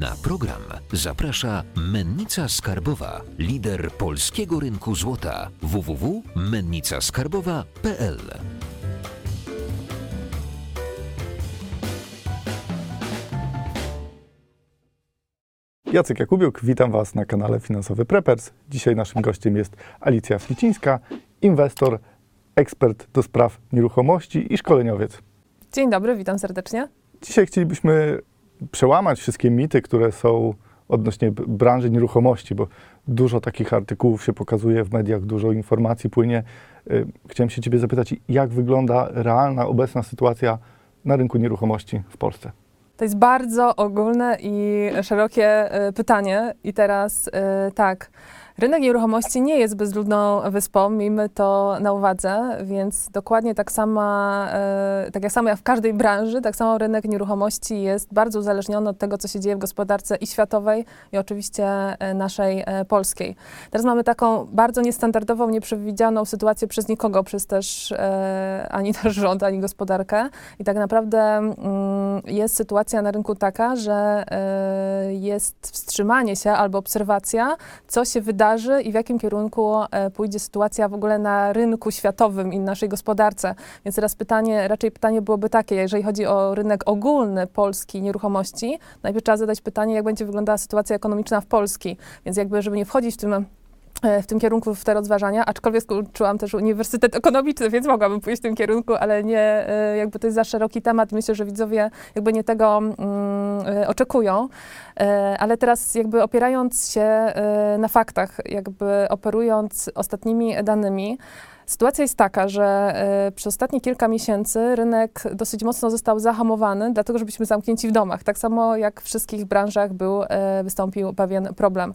Na program zaprasza Mennica Skarbowa, lider polskiego rynku złota www.mennicaskarbowa.pl. Jacek Jakubiuk, witam Was na kanale Finansowy Preppers. Dzisiaj naszym gościem jest Alicja Flicińska, inwestor, ekspert do spraw nieruchomości i szkoleniowiec. Dzień dobry, witam serdecznie. Dzisiaj chcielibyśmy przełamać wszystkie mity, które są odnośnie branży nieruchomości, bo dużo takich artykułów się pokazuje w mediach, dużo informacji płynie. Y, Chciałem się Ciebie zapytać, jak wygląda realna, obecna sytuacja na rynku nieruchomości w Polsce? To jest bardzo ogólne i szerokie y, pytanie. I teraz y, tak. Rynek nieruchomości nie jest bezludną wyspą, miejmy to na uwadze, więc dokładnie tak samo, y, tak jak samo jak w każdej branży, tak samo rynek nieruchomości jest bardzo uzależniony od tego, co się dzieje w gospodarce i światowej, i oczywiście y, naszej y, polskiej. Teraz mamy taką bardzo niestandardową, nieprzewidzianą sytuację przez nikogo, przez też e, ani nasz rząd, ani gospodarkę. I tak naprawdę mm, jest sytuacja na rynku taka, że e, jest wstrzymanie się albo obserwacja, co się wydarzy i w jakim kierunku e, pójdzie sytuacja w ogóle na rynku światowym i naszej gospodarce. Więc teraz pytanie, raczej pytanie byłoby takie, jeżeli chodzi o rynek ogólny polski nieruchomości, najpierw trzeba zadać pytanie, jak będzie wyglądała sytuacja ekonomiczna w Polski. Więc jakby, żeby nie wchodzić w tym w tym kierunku w te rozważania, aczkolwiek skończyłam też Uniwersytet Ekonomiczny, więc mogłabym pójść w tym kierunku, ale nie, e, jakby to jest za szeroki temat. Myślę, że widzowie jakby nie tego mm, e, oczekują. E, Ale teraz jakby opierając się e, na faktach, jakby operując ostatnimi danymi, Sytuacja jest taka, że e, przez ostatnie kilka miesięcy rynek dosyć mocno został zahamowany, dlatego że byliśmy zamknięci w domach. Tak samo jak w wszystkich branżach był, e, wystąpił pewien problem.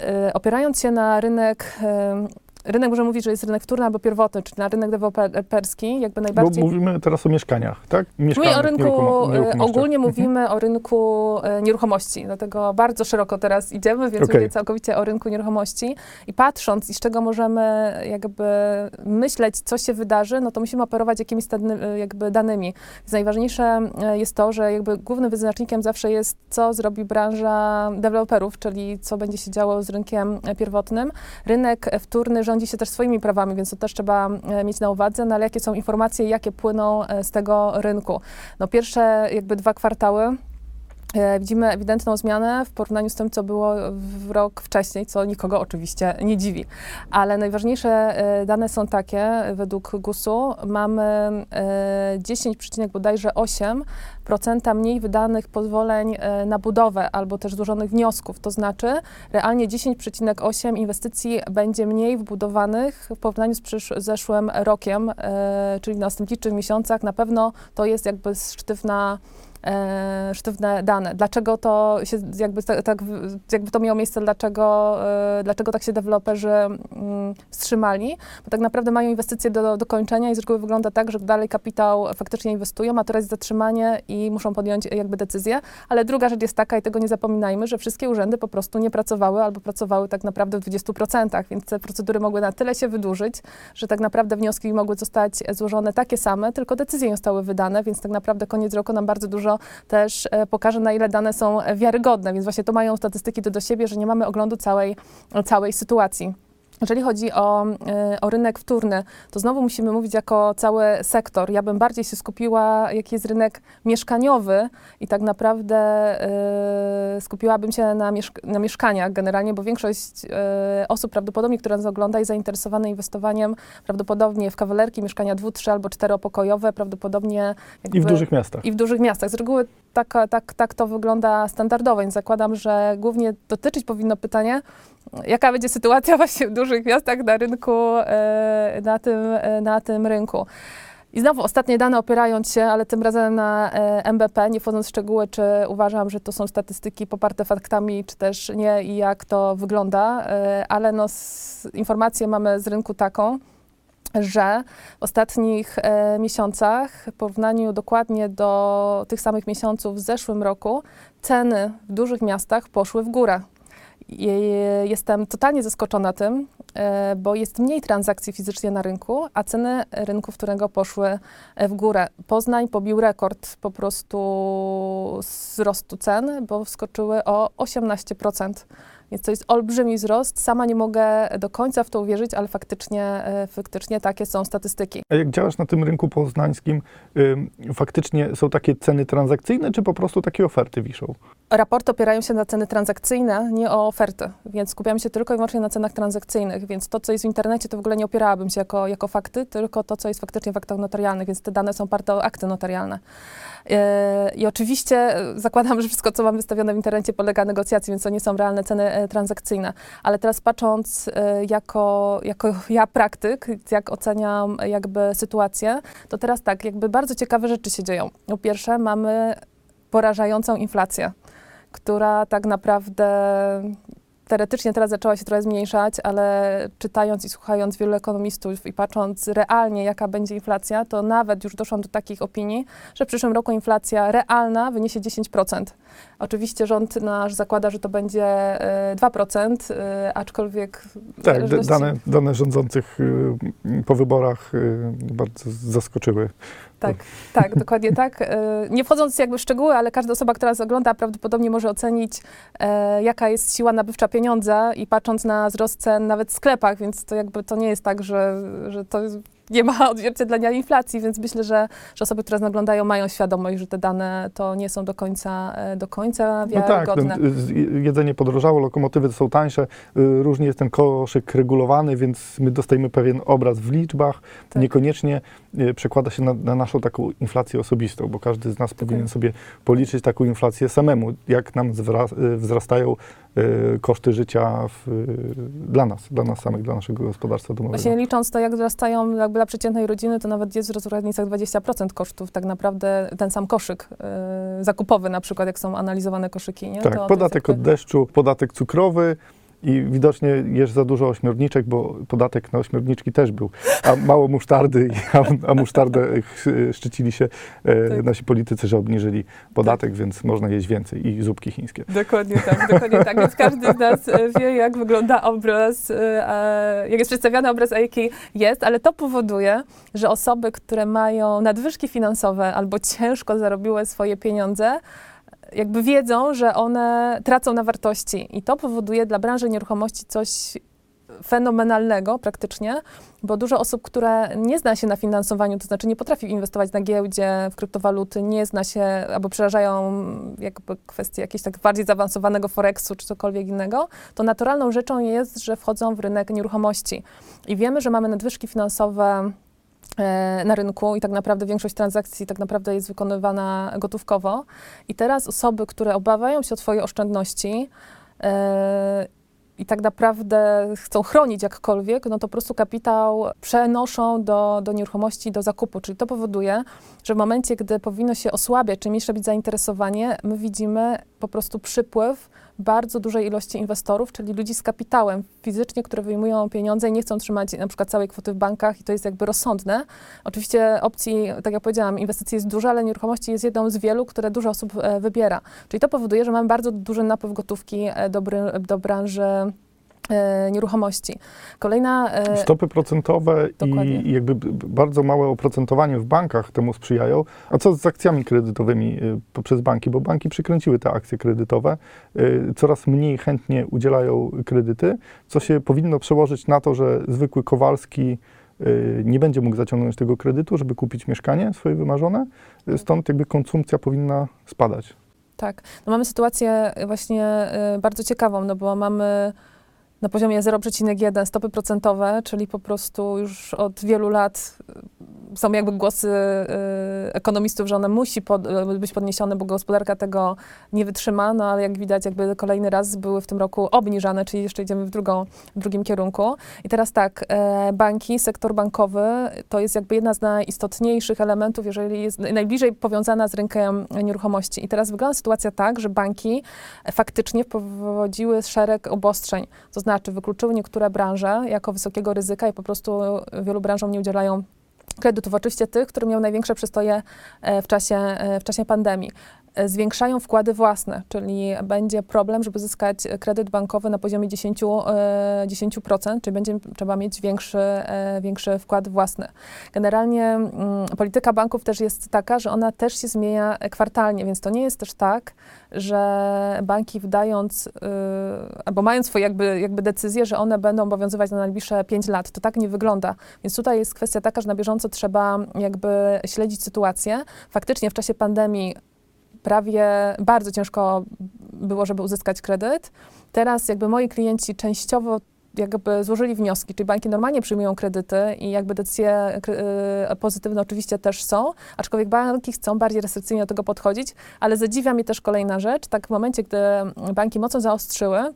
E, Opierając się na rynek, e, rynek możemy mówić, że jest rynek wtórny albo pierwotny, czyli na rynek deweloperski, jakby Bo najbardziej... mówimy teraz o mieszkaniach, tak? Mówię o Mieszkalnych rynku, nieruchomo- e, nieruchomościach. ogólnie Mhm. mówimy o rynku e, nieruchomości, dlatego bardzo szeroko teraz idziemy, więc Okej. mówię całkowicie o rynku nieruchomości i patrząc i z czego możemy jakby myśleć, co się wydarzy, no to musimy operować jakimiś e, jakby danymi. Więc najważniejsze e, jest to, że jakby głównym wyznacznikiem zawsze jest, co zrobi branża deweloperów, czyli co będzie się działo z rynkiem e, pierwotnym. Rynek e, wtórny rządzi się też swoimi prawami, więc to też trzeba e, mieć na uwadze, no ale jakie są informacje, jakie płyną e, z tego rynku. No pierwsze jakby dwa kwartały widzimy ewidentną zmianę w porównaniu z tym, co było w rok wcześniej, co nikogo oczywiście nie dziwi. Ale najważniejsze e, dane są takie, według GUS-u mamy e, 10, bodajże 8 procenta mniej wydanych pozwoleń e, na budowę albo też złożonych wniosków. To znaczy realnie 10,8 inwestycji będzie mniej wbudowanych w porównaniu z zeszłym rokiem, e, czyli w następnych miesiącach. Na pewno to jest jakby sztywna e, sztywne dane. Dlaczego to się jakby tak, jakby to miało miejsce, dlaczego, e, dlaczego tak się deweloperzy mm, wstrzymali? Bo tak naprawdę mają inwestycje do, do kończenia i z reguły wygląda tak, że dalej kapitał faktycznie inwestują, a teraz jest zatrzymanie i muszą podjąć jakby decyzję. Ale druga rzecz jest taka, i tego nie zapominajmy, że wszystkie urzędy po prostu nie pracowały albo pracowały tak naprawdę w 20%, więc te procedury mogły na tyle się wydłużyć, że tak naprawdę wnioski mogły zostać złożone takie same, tylko decyzje nie zostały wydane, więc tak naprawdę koniec roku nam bardzo dużo też e, pokaże, na ile dane są wiarygodne, więc właśnie to mają statystyki do, do siebie, że nie mamy oglądu całej, całej sytuacji. Jeżeli chodzi o, e, o rynek wtórny, to znowu musimy mówić jako cały sektor. Ja bym bardziej się skupiła, jaki jest rynek mieszkaniowy i tak naprawdę e, skupiłabym się na, mieszk- na mieszkaniach generalnie, bo większość e, osób prawdopodobnie, która nas ogląda, jest zainteresowana inwestowaniem prawdopodobnie w kawalerki, mieszkania dwu, trzy albo czteropokojowe, prawdopodobnie jakby, I w dużych miastach. i w dużych miastach. Z reguły tak, tak, tak to wygląda standardowo, więc zakładam, że głównie dotyczyć powinno pytanie, jaka będzie sytuacja właśnie w dużych miastach na rynku, e, na tym, e, na tym rynku. I znowu ostatnie dane opierając się, ale tym razem na e, MBP, nie wchodząc w szczegóły, czy uważam, że to są statystyki poparte faktami, czy też nie i jak to wygląda, ale no, informację mamy z rynku taką, że w ostatnich e, miesiącach, w porównaniu dokładnie do tych samych miesiąców w zeszłym roku, ceny w dużych miastach poszły w górę. Jestem totalnie zaskoczona tym, e, bo jest mniej transakcji fizycznie na rynku, a ceny rynku wtórnego poszły e, w górę. Poznań pobił rekord po prostu wzrostu cen, bo wskoczyły o 18%. Więc to jest olbrzymi wzrost. Sama nie mogę do końca w to uwierzyć, ale faktycznie, e, faktycznie takie są statystyki. A jak działasz na tym rynku poznańskim, faktycznie są takie ceny transakcyjne, czy po prostu takie oferty wiszą? Raporty opierają się na ceny transakcyjne, nie o oferty, więc skupiamy się tylko i wyłącznie na cenach transakcyjnych, więc to, co jest w internecie, to w ogóle nie opierałabym się jako, jako fakty, tylko to, co jest faktycznie w aktach notarialnych, więc te dane są oparte o akty notarialne. Yy, I oczywiście e, zakładam, że wszystko, co mam wystawione w internecie, podlega negocjacji, więc to nie są realne ceny e, transakcyjne. Ale teraz patrząc e, jako, jako ja praktyk, jak oceniam jakby sytuację, to teraz tak, jakby bardzo ciekawe rzeczy się dzieją. Po pierwsze, mamy porażającą inflację która tak naprawdę teoretycznie teraz zaczęła się trochę zmniejszać, ale czytając i słuchając wielu ekonomistów i patrząc realnie, jaka będzie inflacja, to nawet już doszłam do takich opinii, że w przyszłym roku inflacja realna wyniesie 10%. Oczywiście rząd nasz zakłada, że to będzie e, 2%, e, aczkolwiek w Tak, zależności- dane, dane rządzących y, po wyborach y, bardzo zaskoczyły. Tak, tak, dokładnie tak. E, Nie wchodząc jakby w szczegóły, ale każda osoba, która nas ogląda, prawdopodobnie może ocenić, e, jaka jest siła nabywcza pieniądza i patrząc na wzrost cen nawet w sklepach, więc to jakby to nie jest tak, że, że to nie ma odzwierciedlenia inflacji, więc myślę, że, że osoby, które nas oglądają, mają świadomość, że te dane to nie są do końca, e, do końca No tak, wiarygodne. ten, y, z- jedzenie podrożało, lokomotywy są tańsze, y, różnie jest ten koszyk regulowany, więc my dostajemy pewien obraz w liczbach, Tak. niekoniecznie y, przekłada się na, na naszą taką inflację osobistą, bo każdy z nas powinien sobie policzyć taką inflację samemu, jak nam y, wzrastają y, koszty życia w, y, dla nas, dla nas samych, dla naszego gospodarstwa domowego. Właśnie licząc to, jak wzrastają jakby dla przeciętnej rodziny, to nawet jest wzrost w granicach 20% kosztów. Tak naprawdę ten sam koszyk e, zakupowy na przykład, jak są analizowane koszyki. Nie? Tak, to, podatek jakby- od deszczu, podatek cukrowy i widocznie jesz za dużo ośmiorniczek, bo podatek na ośmiorniczki też był. A mało musztardy, a, a musztardę szczycili się e, Tak. nasi politycy, że obniżyli podatek, więc można jeść więcej i zupki chińskie. Dokładnie tak, dokładnie tak. Więc każdy z nas e, wie, jak wygląda obraz, e, jak jest przedstawiany obraz, a jaki jest, ale to powoduje, że osoby, które mają nadwyżki finansowe albo ciężko zarobiły swoje pieniądze, jakby wiedzą, że one tracą na wartości. I to powoduje dla branży nieruchomości coś fenomenalnego praktycznie, bo dużo osób, które nie zna się na finansowaniu, to znaczy nie potrafi inwestować na giełdzie, w kryptowaluty, nie zna się albo przerażają jakby kwestie jakiegoś tak bardziej zaawansowanego foreksu czy cokolwiek innego, to naturalną rzeczą jest, że wchodzą w rynek nieruchomości. I wiemy, że mamy nadwyżki finansowe na rynku i tak naprawdę większość transakcji tak naprawdę jest wykonywana gotówkowo. I teraz osoby, które obawiają się o swoje oszczędności e, i tak naprawdę chcą chronić jakkolwiek, no to po prostu kapitał przenoszą do, do nieruchomości, do zakupu. Czyli to powoduje, że w momencie, gdy powinno się osłabiać, czy mniejsze być zainteresowanie, my widzimy po prostu przypływ bardzo dużej ilości inwestorów, czyli ludzi z kapitałem fizycznie, które wyjmują pieniądze i nie chcą trzymać na przykład całej kwoty w bankach i to jest jakby rozsądne. Oczywiście opcji, tak jak powiedziałam, inwestycji jest dużo, ale nieruchomości jest jedną z wielu, które dużo osób e, wybiera. Czyli to powoduje, że mamy bardzo duży napływ gotówki e, do, do branży nieruchomości. Kolejna... e, Stopy procentowe Dokładnie. i jakby bardzo małe oprocentowanie w bankach temu sprzyjają. A co z akcjami kredytowymi y, poprzez banki? Bo banki przykręciły te akcje kredytowe, coraz mniej chętnie udzielają kredyty, co się powinno przełożyć na to, że zwykły Kowalski nie będzie mógł zaciągnąć tego kredytu, żeby kupić mieszkanie swoje wymarzone. Stąd jakby konsumpcja powinna spadać. Tak. No mamy sytuację właśnie bardzo ciekawą, no bo mamy na poziomie 0,1 stopy procentowe, czyli po prostu już od wielu lat y, są jakby głosy y, ekonomistów, że one musi pod, y, być podniesione, bo gospodarka tego nie wytrzyma, no ale jak widać jakby kolejny raz były w tym roku obniżane, czyli jeszcze idziemy w, drugą, w drugim kierunku. I teraz tak, e, banki, sektor bankowy to jest jakby jedna z najistotniejszych elementów, jeżeli jest najbliżej powiązana z rynkiem nieruchomości. I teraz wygląda sytuacja tak, że banki faktycznie wprowadziły szereg obostrzeń, to znaczy wykluczyły niektóre branże jako wysokiego ryzyka i po prostu wielu branżom nie udzielają kredytów. Oczywiście tych, które miały największe przystoje e, w czasie, e, w czasie pandemii. E, zwiększają wkłady własne, czyli będzie problem, żeby uzyskać kredyt bankowy na poziomie 10, e, 10% czyli będzie trzeba mieć większy, e, większy wkład własny. Generalnie mm, polityka banków też jest taka, że ona też się zmienia kwartalnie, więc to nie jest też tak, że banki wydając y, albo mając swoje jakby, jakby decyzje, że one będą obowiązywać na najbliższe 5 lat. To tak nie wygląda. Więc tutaj jest kwestia taka, że na bieżąco trzeba jakby śledzić sytuację. Faktycznie w czasie pandemii prawie bardzo ciężko było, żeby uzyskać kredyt. Teraz jakby moi klienci częściowo jakby złożyli wnioski, czyli banki normalnie przyjmują kredyty i jakby decyzje y, pozytywne oczywiście też są, aczkolwiek banki chcą bardziej restrykcyjnie do tego podchodzić, ale zadziwia mnie też kolejna rzecz, tak w momencie, gdy banki mocno zaostrzyły,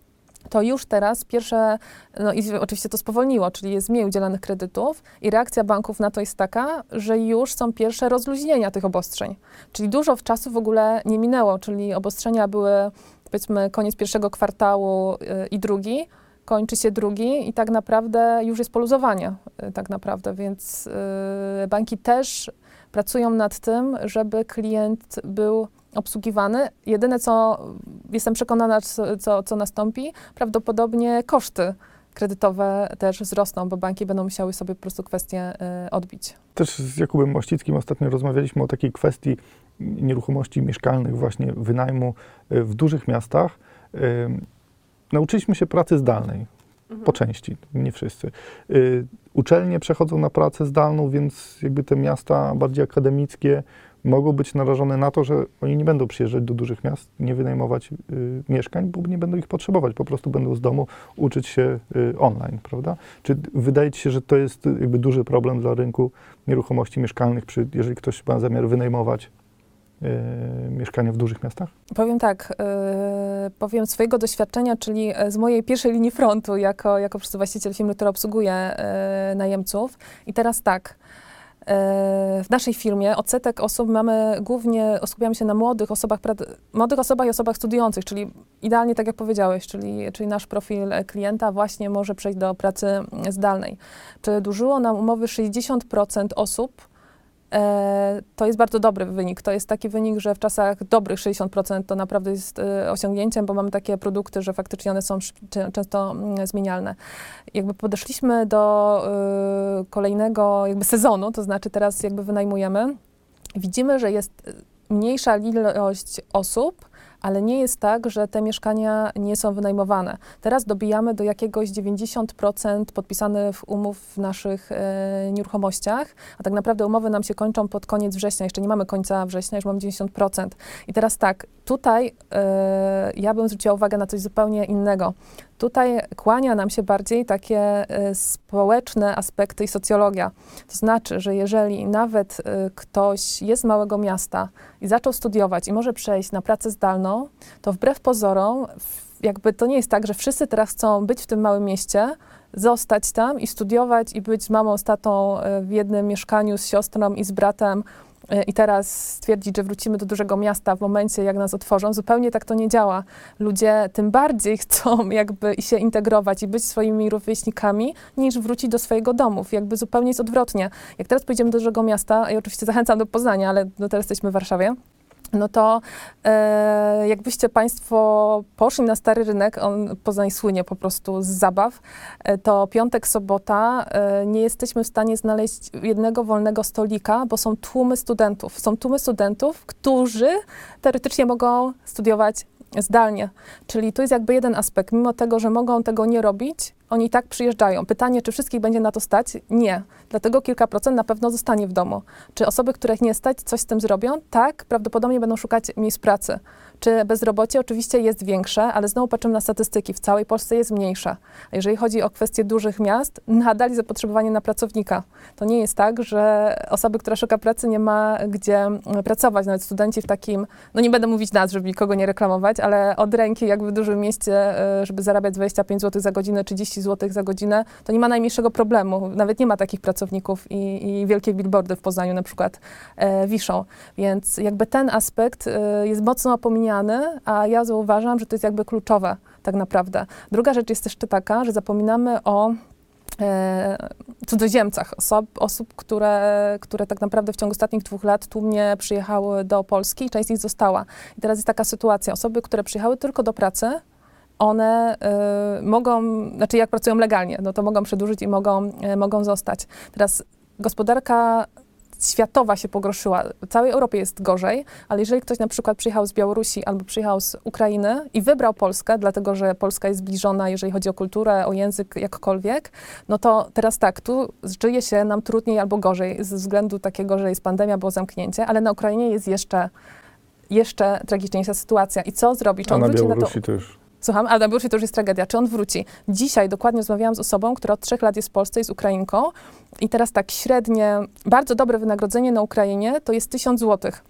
to już teraz pierwsze, no i oczywiście to spowolniło, czyli jest mniej udzielanych kredytów i reakcja banków na to jest taka, że już są pierwsze rozluźnienia tych obostrzeń. Czyli dużo czasu w ogóle nie minęło, czyli obostrzenia były powiedzmy koniec pierwszego kwartału y, i drugi, kończy się drugi i tak naprawdę już jest poluzowanie y, tak naprawdę, więc y, banki też pracują nad tym, żeby klient był obsługiwany. Jedyne, co jestem przekonana, co, co, nastąpi, prawdopodobnie koszty kredytowe też wzrosną, bo banki będą musiały sobie po prostu kwestie y, odbić. Też z Jakubem Mościckim ostatnio rozmawialiśmy o takiej kwestii nieruchomości mieszkalnych, właśnie wynajmu y, w dużych miastach. Ym, Nauczyliśmy się pracy zdalnej, po części, nie wszyscy. Y, Uczelnie przechodzą na pracę zdalną, więc jakby te miasta bardziej akademickie mogą być narażone na to, że oni nie będą przyjeżdżać do dużych miast, nie wynajmować y, mieszkań, bo nie będą ich potrzebować, po prostu będą z domu uczyć się y, online, prawda? Czy wydaje ci się, że to jest y, jakby duży problem dla rynku nieruchomości mieszkalnych, przy, jeżeli ktoś ma zamiar wynajmować y, mieszkania w dużych miastach? Powiem tak, y, powiem swojego doświadczenia, czyli e, z mojej pierwszej linii frontu, jako, jako właściciel firmy, która obsługuje y, najemców. I teraz tak, w naszej firmie odsetek osób mamy głównie, skupiamy się na młodych osobach, młodych osobach i osobach studiujących, czyli idealnie tak jak powiedziałeś, czyli, czyli nasz profil klienta właśnie może przejść do pracy zdalnej. Czy dłużyło nam umowy 60% osób, E, To jest bardzo dobry wynik. To jest taki wynik, że w czasach dobrych 60% to naprawdę jest e, osiągnięciem, bo mamy takie produkty, że faktycznie one są często mm, zmienialne. Jakby podeszliśmy do e, kolejnego jakby sezonu, to znaczy teraz jakby wynajmujemy, widzimy, że jest e, mniejsza ilość osób, ale nie jest tak, że te mieszkania nie są wynajmowane. Teraz dobijamy do jakiegoś 90% podpisanych umów w naszych e, nieruchomościach, a tak naprawdę umowy nam się kończą pod koniec września. Jeszcze nie mamy końca września, już mamy 90%. I teraz tak, tutaj e, ja bym zwróciła uwagę na coś zupełnie innego. Tutaj kłania nam się bardziej takie e, społeczne aspekty i socjologia. To znaczy, że jeżeli nawet e, ktoś jest z małego miasta i zaczął studiować i może przejść na pracę zdalną, to wbrew pozorom, jakby to nie jest tak, że wszyscy teraz chcą być w tym małym mieście, zostać tam i studiować i być z mamą, z tatą e, w jednym mieszkaniu, z siostrą i z bratem. E, I teraz stwierdzić, że wrócimy do dużego miasta w momencie, jak nas otworzą, zupełnie tak to nie działa. Ludzie tym bardziej chcą jakby się integrować i być swoimi rówieśnikami, niż wrócić do swojego domów. Jakby zupełnie jest odwrotnie. Jak teraz pojedziemy do dużego miasta, i oczywiście zachęcam do Poznania, ale no teraz jesteśmy w Warszawie, no to e, jakbyście Państwo poszli na stary rynek, on Poznań słynie po prostu z zabaw, e, to piątek, sobota e, nie jesteśmy w stanie znaleźć jednego wolnego stolika, bo są tłumy studentów. Są tłumy studentów, którzy teoretycznie mogą studiować zdalnie. Czyli tu jest jakby jeden aspekt. Mimo tego, że mogą tego nie robić, oni i tak przyjeżdżają. Pytanie, czy wszystkich będzie na to stać? Nie. Dlatego kilka procent na pewno zostanie w domu. Czy osoby, których nie stać, coś z tym zrobią? Tak, prawdopodobnie będą szukać miejsc pracy. Czy bezrobocie oczywiście jest większe, ale znowu patrzymy na statystyki. W całej Polsce jest mniejsze. A jeżeli chodzi o kwestie dużych miast, nadal zapotrzebowanie na pracownika. To nie jest tak, że osoby, która szuka pracy, nie ma gdzie pracować. Nawet studenci w takim, no nie będę mówić nazw, żeby nikogo nie reklamować, ale od ręki jakby w dużym mieście, y, żeby zarabiać 25 zł za godzinę, 30 zł za godzinę, to nie ma najmniejszego problemu. Nawet nie ma takich pracowników i, i wielkie billboardy w Poznaniu na przykład e, wiszą. Więc jakby ten aspekt y, jest mocno opominiany, a ja zauważam, że to jest jakby kluczowe tak naprawdę. Druga rzecz jest jeszcze taka, że zapominamy o e, cudzoziemcach, osob, osób, które, które tak naprawdę w ciągu ostatnich dwóch lat tłumnie przyjechały do Polski część z nich została. I teraz jest taka sytuacja, osoby, które przyjechały tylko do pracy, one y, mogą, znaczy jak pracują legalnie, no to mogą przedłużyć i mogą, y, mogą zostać. Teraz gospodarka światowa się pogorszyła. W całej Europie jest gorzej, ale jeżeli ktoś na przykład przyjechał z Białorusi albo przyjechał z Ukrainy i wybrał Polskę, dlatego że Polska jest zbliżona, jeżeli chodzi o kulturę, o język, jakkolwiek, no to teraz tak, tu żyje się nam trudniej albo gorzej ze względu takiego, że jest pandemia, było zamknięcie, ale na Ukrainie jest jeszcze jeszcze tragiczniejsza sytuacja. I co zrobi? Czy A on na wróci na to Białorusi już Słucham, ale Białorusi to już jest tragedia. Czy on wróci? Dzisiaj dokładnie rozmawiałam z osobą, która od trzech lat jest w Polsce, jest Ukrainką i teraz tak średnie, bardzo dobre wynagrodzenie na Ukrainie to jest 1000 złotych.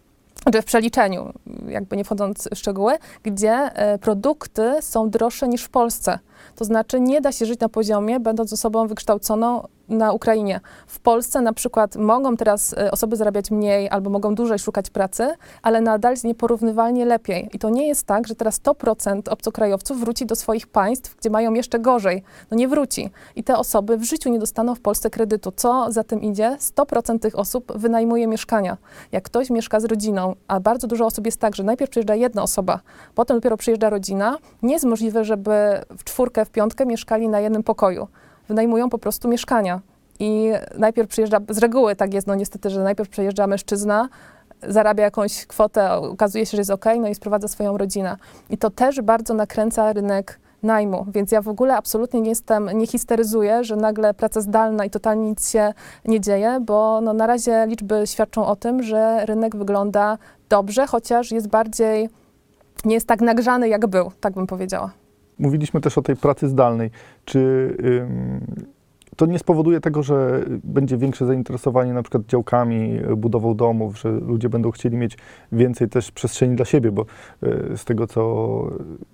Czy w przeliczeniu, jakby nie wchodząc w szczegóły, gdzie e, produkty są droższe niż w Polsce. To znaczy nie da się żyć na poziomie, będąc osobą wykształconą na Ukrainie. W Polsce na przykład mogą teraz e, osoby zarabiać mniej albo mogą dłużej szukać pracy, ale nadal nieporównywalnie lepiej. I to nie jest tak, że teraz 100% obcokrajowców wróci do swoich państw, gdzie mają jeszcze gorzej. No nie wróci. I te osoby w życiu nie dostaną w Polsce kredytu. Co za tym idzie? 100% tych osób wynajmuje mieszkania. Jak ktoś mieszka z rodziną, a bardzo dużo osób jest tak, że najpierw przyjeżdża jedna osoba, potem dopiero przyjeżdża rodzina, nie jest możliwe, żeby w czwórkę, w piątkę mieszkali na jednym pokoju wynajmują po prostu mieszkania. I najpierw przyjeżdża, z reguły tak jest, no niestety, że najpierw przyjeżdża mężczyzna, zarabia jakąś kwotę, okazuje się, że jest ok, no i sprowadza swoją rodzinę. I to też bardzo nakręca rynek najmu, więc ja w ogóle absolutnie nie jestem, nie histeryzuję, że nagle praca zdalna i totalnie nic się nie dzieje, bo no na razie liczby świadczą o tym, że rynek wygląda dobrze, chociaż jest bardziej, nie jest tak nagrzany, jak był, tak bym powiedziała. Mówiliśmy też o tej pracy zdalnej. Czy to nie spowoduje tego, że będzie większe zainteresowanie na przykład działkami, budową domów, że ludzie będą chcieli mieć więcej też przestrzeni dla siebie, bo y, z tego co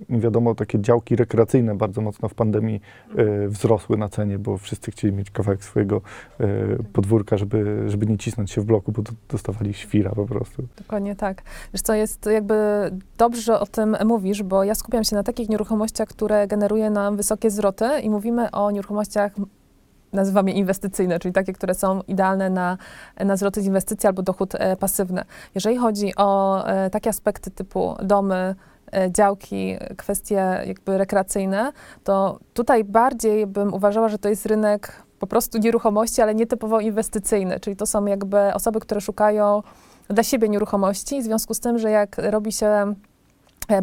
wiadomo, takie działki rekreacyjne bardzo mocno w pandemii y, wzrosły na cenie, bo wszyscy chcieli mieć kawałek swojego y, podwórka, żeby, żeby nie cisnąć się w bloku, bo do- dostawali świra po prostu. Dokładnie tak. Wiesz co, jest jakby dobrze, że o tym mówisz, bo ja skupiam się na takich nieruchomościach, które generują nam wysokie zwroty i mówimy o nieruchomościach nazywam je inwestycyjne, czyli takie, które są idealne na, na zwroty z inwestycji albo dochód e, pasywny. Jeżeli chodzi o e, takie aspekty typu domy, e, działki, kwestie jakby rekreacyjne, to tutaj bardziej bym uważała, że to jest rynek po prostu nieruchomości, ale nie typowo inwestycyjny, czyli to są jakby osoby, które szukają dla siebie nieruchomości, w związku z tym, że jak robi się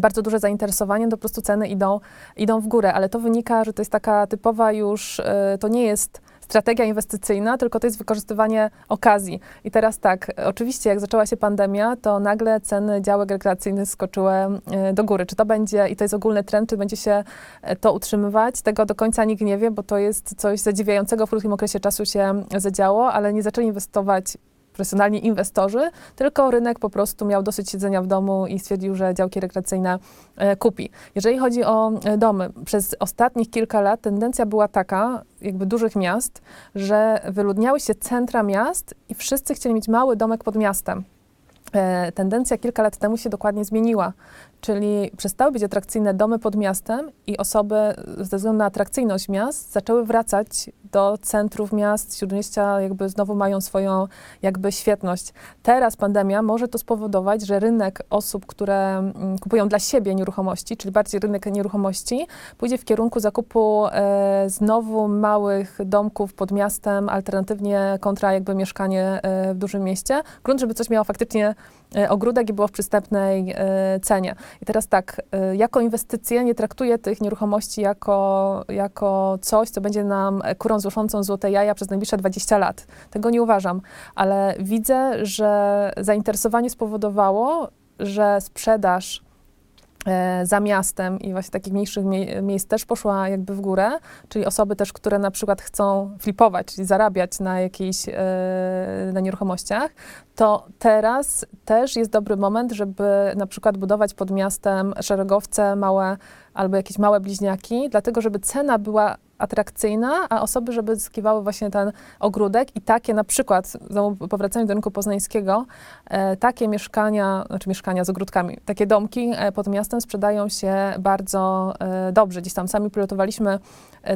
bardzo duże zainteresowanie, to po prostu ceny idą, idą w górę, ale to wynika, że to jest taka typowa już, e, to nie jest strategia inwestycyjna, tylko to jest wykorzystywanie okazji. I teraz tak, oczywiście jak zaczęła się pandemia, to nagle ceny działek rekreacyjnych skoczyły e, do góry. Czy to będzie, i to jest ogólny trend, czy będzie się e, to utrzymywać, tego do końca nikt nie wie, bo to jest coś zadziwiającego w krótkim okresie czasu się zadziało, ale nie zaczęli inwestować profesjonalni inwestorzy, tylko rynek po prostu miał dosyć siedzenia w domu i stwierdził, że działki rekreacyjne e, kupi. Jeżeli chodzi o e, domy, przez ostatnich kilka lat tendencja była taka, jakby dużych miast, że wyludniały się centra miast i wszyscy chcieli mieć mały domek pod miastem. E, Tendencja kilka lat temu się dokładnie zmieniła, czyli przestały być atrakcyjne domy pod miastem i osoby ze względu na atrakcyjność miast zaczęły wracać do centrów miast, śródmieścia jakby znowu mają swoją jakby świetność. Teraz pandemia może to spowodować, że rynek osób, które mm, kupują dla siebie nieruchomości, czyli bardziej rynek nieruchomości, pójdzie w kierunku zakupu e, znowu małych domków pod miastem, alternatywnie kontra jakby mieszkanie e, w dużym mieście. Grunt, żeby coś miało faktycznie ogródek i było w przystępnej e, cenie. I teraz tak, e, jako inwestycje nie traktuję tych nieruchomości jako, jako coś, co będzie nam kurą złoszącą złote jaja przez najbliższe 20 lat. Tego nie uważam, ale widzę, że zainteresowanie spowodowało, że sprzedaż e, za miastem i właśnie takich mniejszych mie- miejsc też poszła jakby w górę, czyli osoby też, które na przykład chcą flipować, czyli zarabiać na jakiejś, e, na nieruchomościach, to teraz też jest dobry moment, żeby na przykład budować pod miastem szeregowce małe albo jakieś małe bliźniaki, dlatego żeby cena była atrakcyjna, a osoby, żeby zyskiwały właśnie ten ogródek i takie na przykład, znowu powracając do rynku poznańskiego, e, takie mieszkania, znaczy mieszkania z ogródkami, takie domki e, pod miastem sprzedają się bardzo e, dobrze. Gdzieś tam sami pilotowaliśmy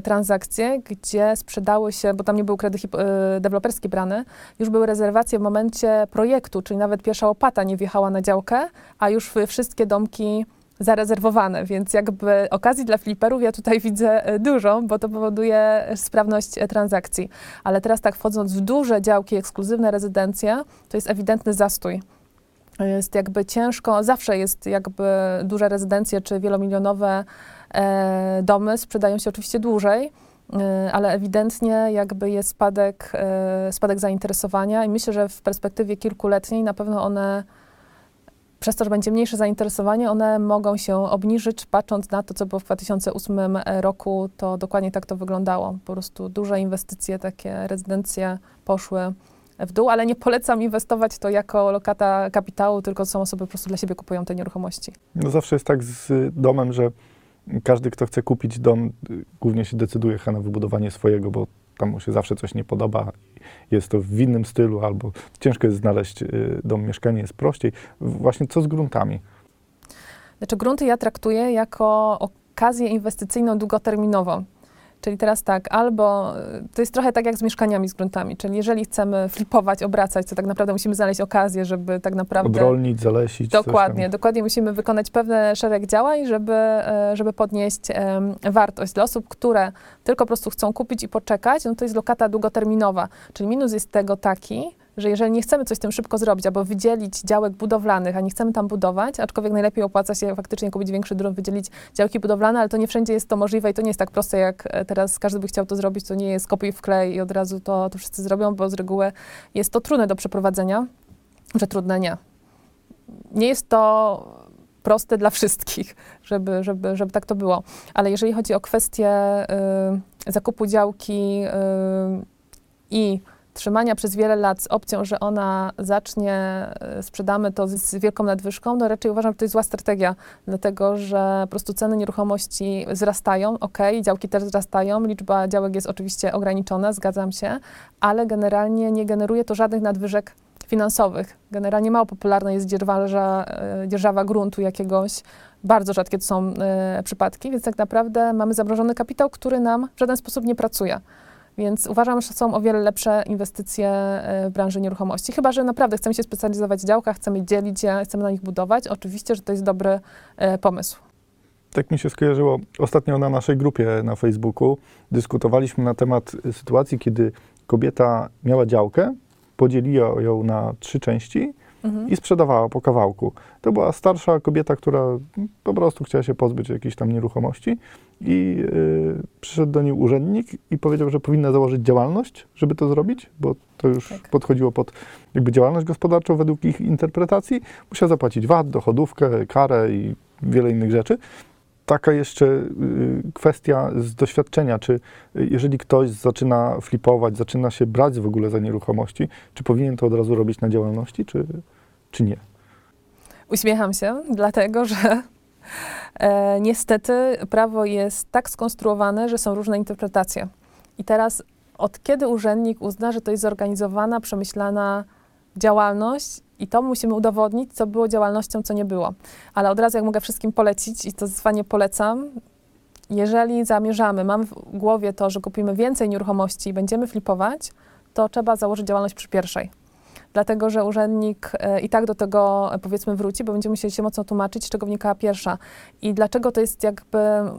transakcje, gdzie sprzedały się, bo tam nie był kredyt hip- e, deweloperski brany, już były rezerwacje w momencie projektu, czyli nawet pierwsza łopata nie wjechała na działkę, a już wszystkie domki zarezerwowane, więc jakby okazji dla fliperów ja tutaj widzę e, dużo, bo to powoduje sprawność e, transakcji. Ale teraz tak wchodząc w duże działki, ekskluzywne rezydencje, to jest ewidentny zastój. Jest jakby ciężko, zawsze jest jakby duże rezydencje czy wielomilionowe e, domy, sprzedają się oczywiście dłużej, e, ale ewidentnie jakby jest spadek, e, spadek zainteresowania i myślę, że w perspektywie kilkuletniej na pewno one przez to, że będzie mniejsze zainteresowanie, one mogą się obniżyć. Patrząc na to, co było w 2008 roku, to dokładnie tak to wyglądało. Po prostu duże inwestycje, takie rezydencje poszły w dół, ale nie polecam inwestować to jako lokata kapitału, tylko są osoby po prostu dla siebie kupują te nieruchomości. No zawsze jest tak z domem, że każdy, kto chce kupić dom, y, głównie się decyduje na wybudowanie swojego, bo tam mu się zawsze coś nie podoba. Jest to w innym stylu, albo ciężko jest znaleźć y, dom, mieszkanie jest prościej. Właśnie co z gruntami? Znaczy grunty ja traktuję jako okazję inwestycyjną długoterminową. Czyli teraz tak, albo y, to jest trochę tak jak z mieszkaniami, z gruntami, czyli jeżeli chcemy flipować, obracać, to tak naprawdę musimy znaleźć okazję, żeby tak naprawdę... Odrolnić, zalesić? Dokładnie, dokładnie musimy wykonać pewne szereg działań, żeby, e, żeby podnieść em, wartość. Dla osób, które tylko po prostu chcą kupić i poczekać, no to jest lokata długoterminowa. Czyli minus jest tego taki, że jeżeli nie chcemy coś z tym szybko zrobić, albo wydzielić działek budowlanych, a nie chcemy tam budować, aczkolwiek najlepiej opłaca się faktycznie kupić większy dron, wydzielić działki budowlane, ale to nie wszędzie jest to możliwe i to nie jest tak proste, jak e, teraz każdy by chciał to zrobić, to nie jest kopiuj wklej i od razu to, to wszyscy zrobią, bo z reguły jest to trudne do przeprowadzenia, że trudne nie. Nie jest to proste dla wszystkich, żeby, żeby, żeby tak to było. Ale jeżeli chodzi o kwestię y, zakupu działki y, i trzymania przez wiele lat z opcją, że ona zacznie, y, sprzedamy to z, wielką nadwyżką, no raczej uważam, że to jest zła strategia, dlatego że po prostu ceny nieruchomości wzrastają, ok, działki też wzrastają, liczba działek jest oczywiście ograniczona, zgadzam się, ale generalnie nie generuje to żadnych nadwyżek finansowych. Generalnie mało popularna jest dzierżawa, e, dzierżawa gruntu jakiegoś. Bardzo rzadkie to są e, przypadki, więc tak naprawdę mamy zamrożony kapitał, który nam w żaden sposób nie pracuje. Więc uważam, że są o wiele lepsze inwestycje e, w branży nieruchomości. Chyba, że naprawdę chcemy się specjalizować w działkach, chcemy dzielić je, chcemy na nich budować. Oczywiście, że to jest dobry e, pomysł. Tak mi się skojarzyło. Ostatnio na naszej grupie na Facebooku dyskutowaliśmy na temat y, sytuacji, kiedy kobieta miała działkę, podzieliła ją na trzy części Mhm. i sprzedawała po kawałku. To była starsza kobieta, która po prostu chciała się pozbyć jakiejś tam nieruchomości i y, przyszedł do niej urzędnik i powiedział, że powinna założyć działalność, żeby to zrobić, bo to już Tak. podchodziło pod jakby działalność gospodarczą według ich interpretacji. Musiała zapłacić VAT, dochodówkę, karę i wiele innych rzeczy. Taka jeszcze y, kwestia z doświadczenia, czy y, jeżeli ktoś zaczyna flipować, zaczyna się brać w ogóle za nieruchomości, czy powinien to od razu robić na działalności, czy, czy nie? Uśmiecham się, dlatego że e, niestety prawo jest tak skonstruowane, że są różne interpretacje. I teraz od kiedy urzędnik uzna, że to jest zorganizowana, przemyślana działalność i to musimy udowodnić, co było działalnością, co nie było. Ale od razu, jak mogę wszystkim polecić i to zwanie polecam, jeżeli zamierzamy, mamy w głowie to, że kupimy więcej nieruchomości i będziemy flipować, to trzeba założyć działalność przy pierwszej dlatego że urzędnik e, i tak do tego e, powiedzmy wróci, bo będziemy musieli się mocno tłumaczyć, z czego wynikała pierwsza. I dlaczego to jest jakby, e,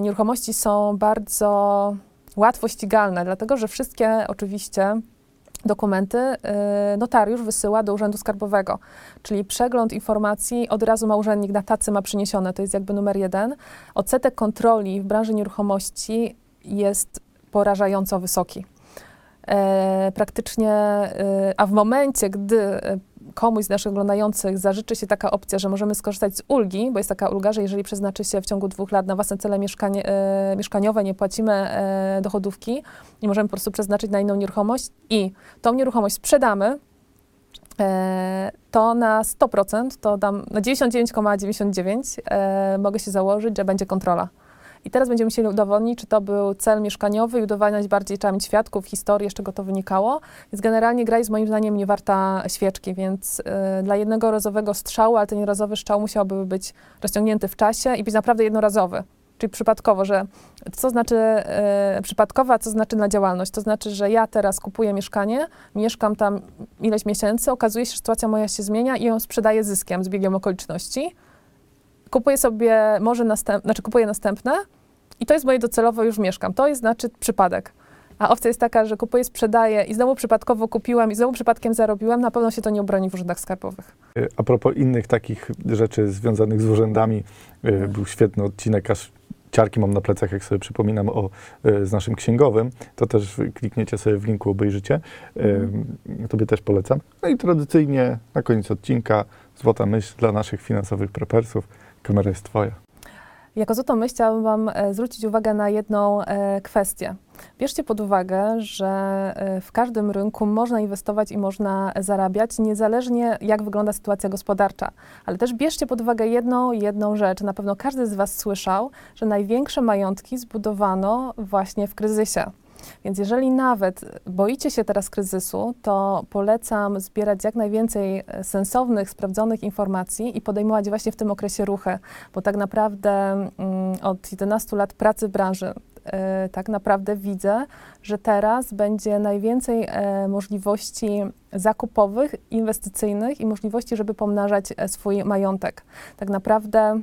nieruchomości są bardzo łatwo ścigalne, dlatego że wszystkie oczywiście dokumenty e, notariusz wysyła do Urzędu Skarbowego, czyli przegląd informacji od razu ma urzędnik na tacy ma przyniesione, to jest jakby numer jeden. Odsetek kontroli w branży nieruchomości jest porażająco wysoki. E, praktycznie, e, a w momencie, gdy komuś z naszych oglądających zażyczy się taka opcja, że możemy skorzystać z ulgi, bo jest taka ulga, że jeżeli przeznaczy się w ciągu dwóch lat na własne cele mieszkanie, e, mieszkaniowe, nie płacimy e, dochodówki i możemy po prostu przeznaczyć na inną nieruchomość i tą nieruchomość sprzedamy, e, to na 100%, to dam na 99,99 e, mogę się założyć, że będzie kontrola. I teraz będziemy musieli udowodnić, czy to był cel mieszkaniowy i udowadniać bardziej, mieć świadków, historię, z czego to wynikało. Więc generalnie gra jest moim zdaniem nie warta świeczki, więc y, dla jednego razowego strzału, ale ten jednorazowy strzał musiałby być rozciągnięty w czasie i być naprawdę jednorazowy. Czyli przypadkowo, że co znaczy e, przypadkowa, a co znaczy na działalność? To znaczy, że ja teraz kupuję mieszkanie, mieszkam tam ileś miesięcy, okazuje się, że sytuacja moja się zmienia i ją sprzedaję zyskiem z biegiem okoliczności. Kupuję sobie może następ, znaczy kupuję następne i to jest moje docelowo już mieszkam. To jest znaczy przypadek. A opcja jest taka, że kupuję, sprzedaję i znowu przypadkowo kupiłam i znowu przypadkiem zarobiłem, na pewno się to nie obroni w urzędach skarbowych. Y, A propos innych takich rzeczy związanych z urzędami, y, Mhm. był świetny odcinek, aż ciarki mam na plecach, jak sobie przypominam o, y, z naszym księgowym, to też klikniecie sobie w linku, obejrzycie. Y, Tobie też polecam. No i tradycyjnie na koniec odcinka złota myśl dla naszych finansowych prepersów. Kamera jest Twoja. Jako myśl chciałabym Wam e, zwrócić uwagę na jedną e, kwestię. Bierzcie pod uwagę, że e, w każdym rynku można inwestować i można zarabiać, niezależnie jak wygląda sytuacja gospodarcza. Ale też bierzcie pod uwagę jedną, jedną rzecz. Na pewno każdy z Was słyszał, że największe majątki zbudowano właśnie w kryzysie. Więc jeżeli nawet boicie się teraz kryzysu, to polecam zbierać jak najwięcej e, sensownych, sprawdzonych informacji i podejmować właśnie w tym okresie ruchy, bo tak naprawdę mm, od 11 lat pracy w branży e, tak naprawdę widzę, że teraz będzie najwięcej e, możliwości zakupowych, inwestycyjnych i możliwości, żeby pomnażać swój majątek. Tak naprawdę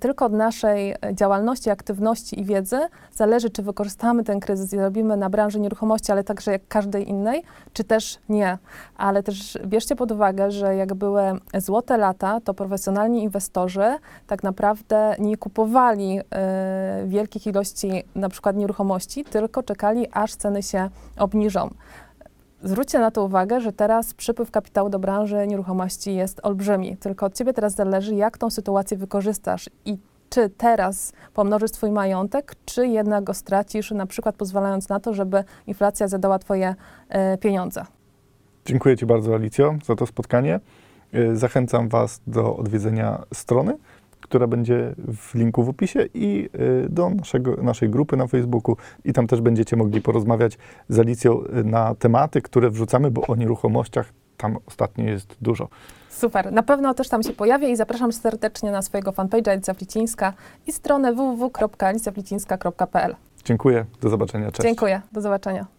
tylko od naszej e, działalności, aktywności i wiedzy zależy, czy wykorzystamy ten kryzys i zrobimy na branży nieruchomości, ale także jak każdej innej, czy też nie. Ale też bierzcie pod uwagę, że jak były złote lata, to profesjonalni inwestorzy tak naprawdę nie kupowali e, wielkich ilości na przykład nieruchomości, tylko czekali, aż ceny się obniżą. Zwróćcie na to uwagę, że teraz przypływ kapitału do branży nieruchomości jest olbrzymi. Tylko od ciebie teraz zależy, jak tą sytuację wykorzystasz i czy teraz pomnożysz swój majątek, czy jednak go stracisz, na przykład pozwalając na to, żeby inflacja zadała twoje e, pieniądze. Dziękuję Ci bardzo, Alicjo, za to spotkanie. Y, Zachęcam Was do odwiedzenia strony, która będzie w linku w opisie i y, do naszego, naszej grupy na Facebooku. I tam też będziecie mogli porozmawiać z Alicją y, na tematy, które wrzucamy, bo o nieruchomościach tam ostatnio jest dużo. Super, na pewno też tam się pojawię i zapraszam serdecznie na swojego fanpage'a Alicja Flicińska i stronę www.alicjaflicińska.pl. Dziękuję, do zobaczenia, cześć. Dziękuję, do zobaczenia.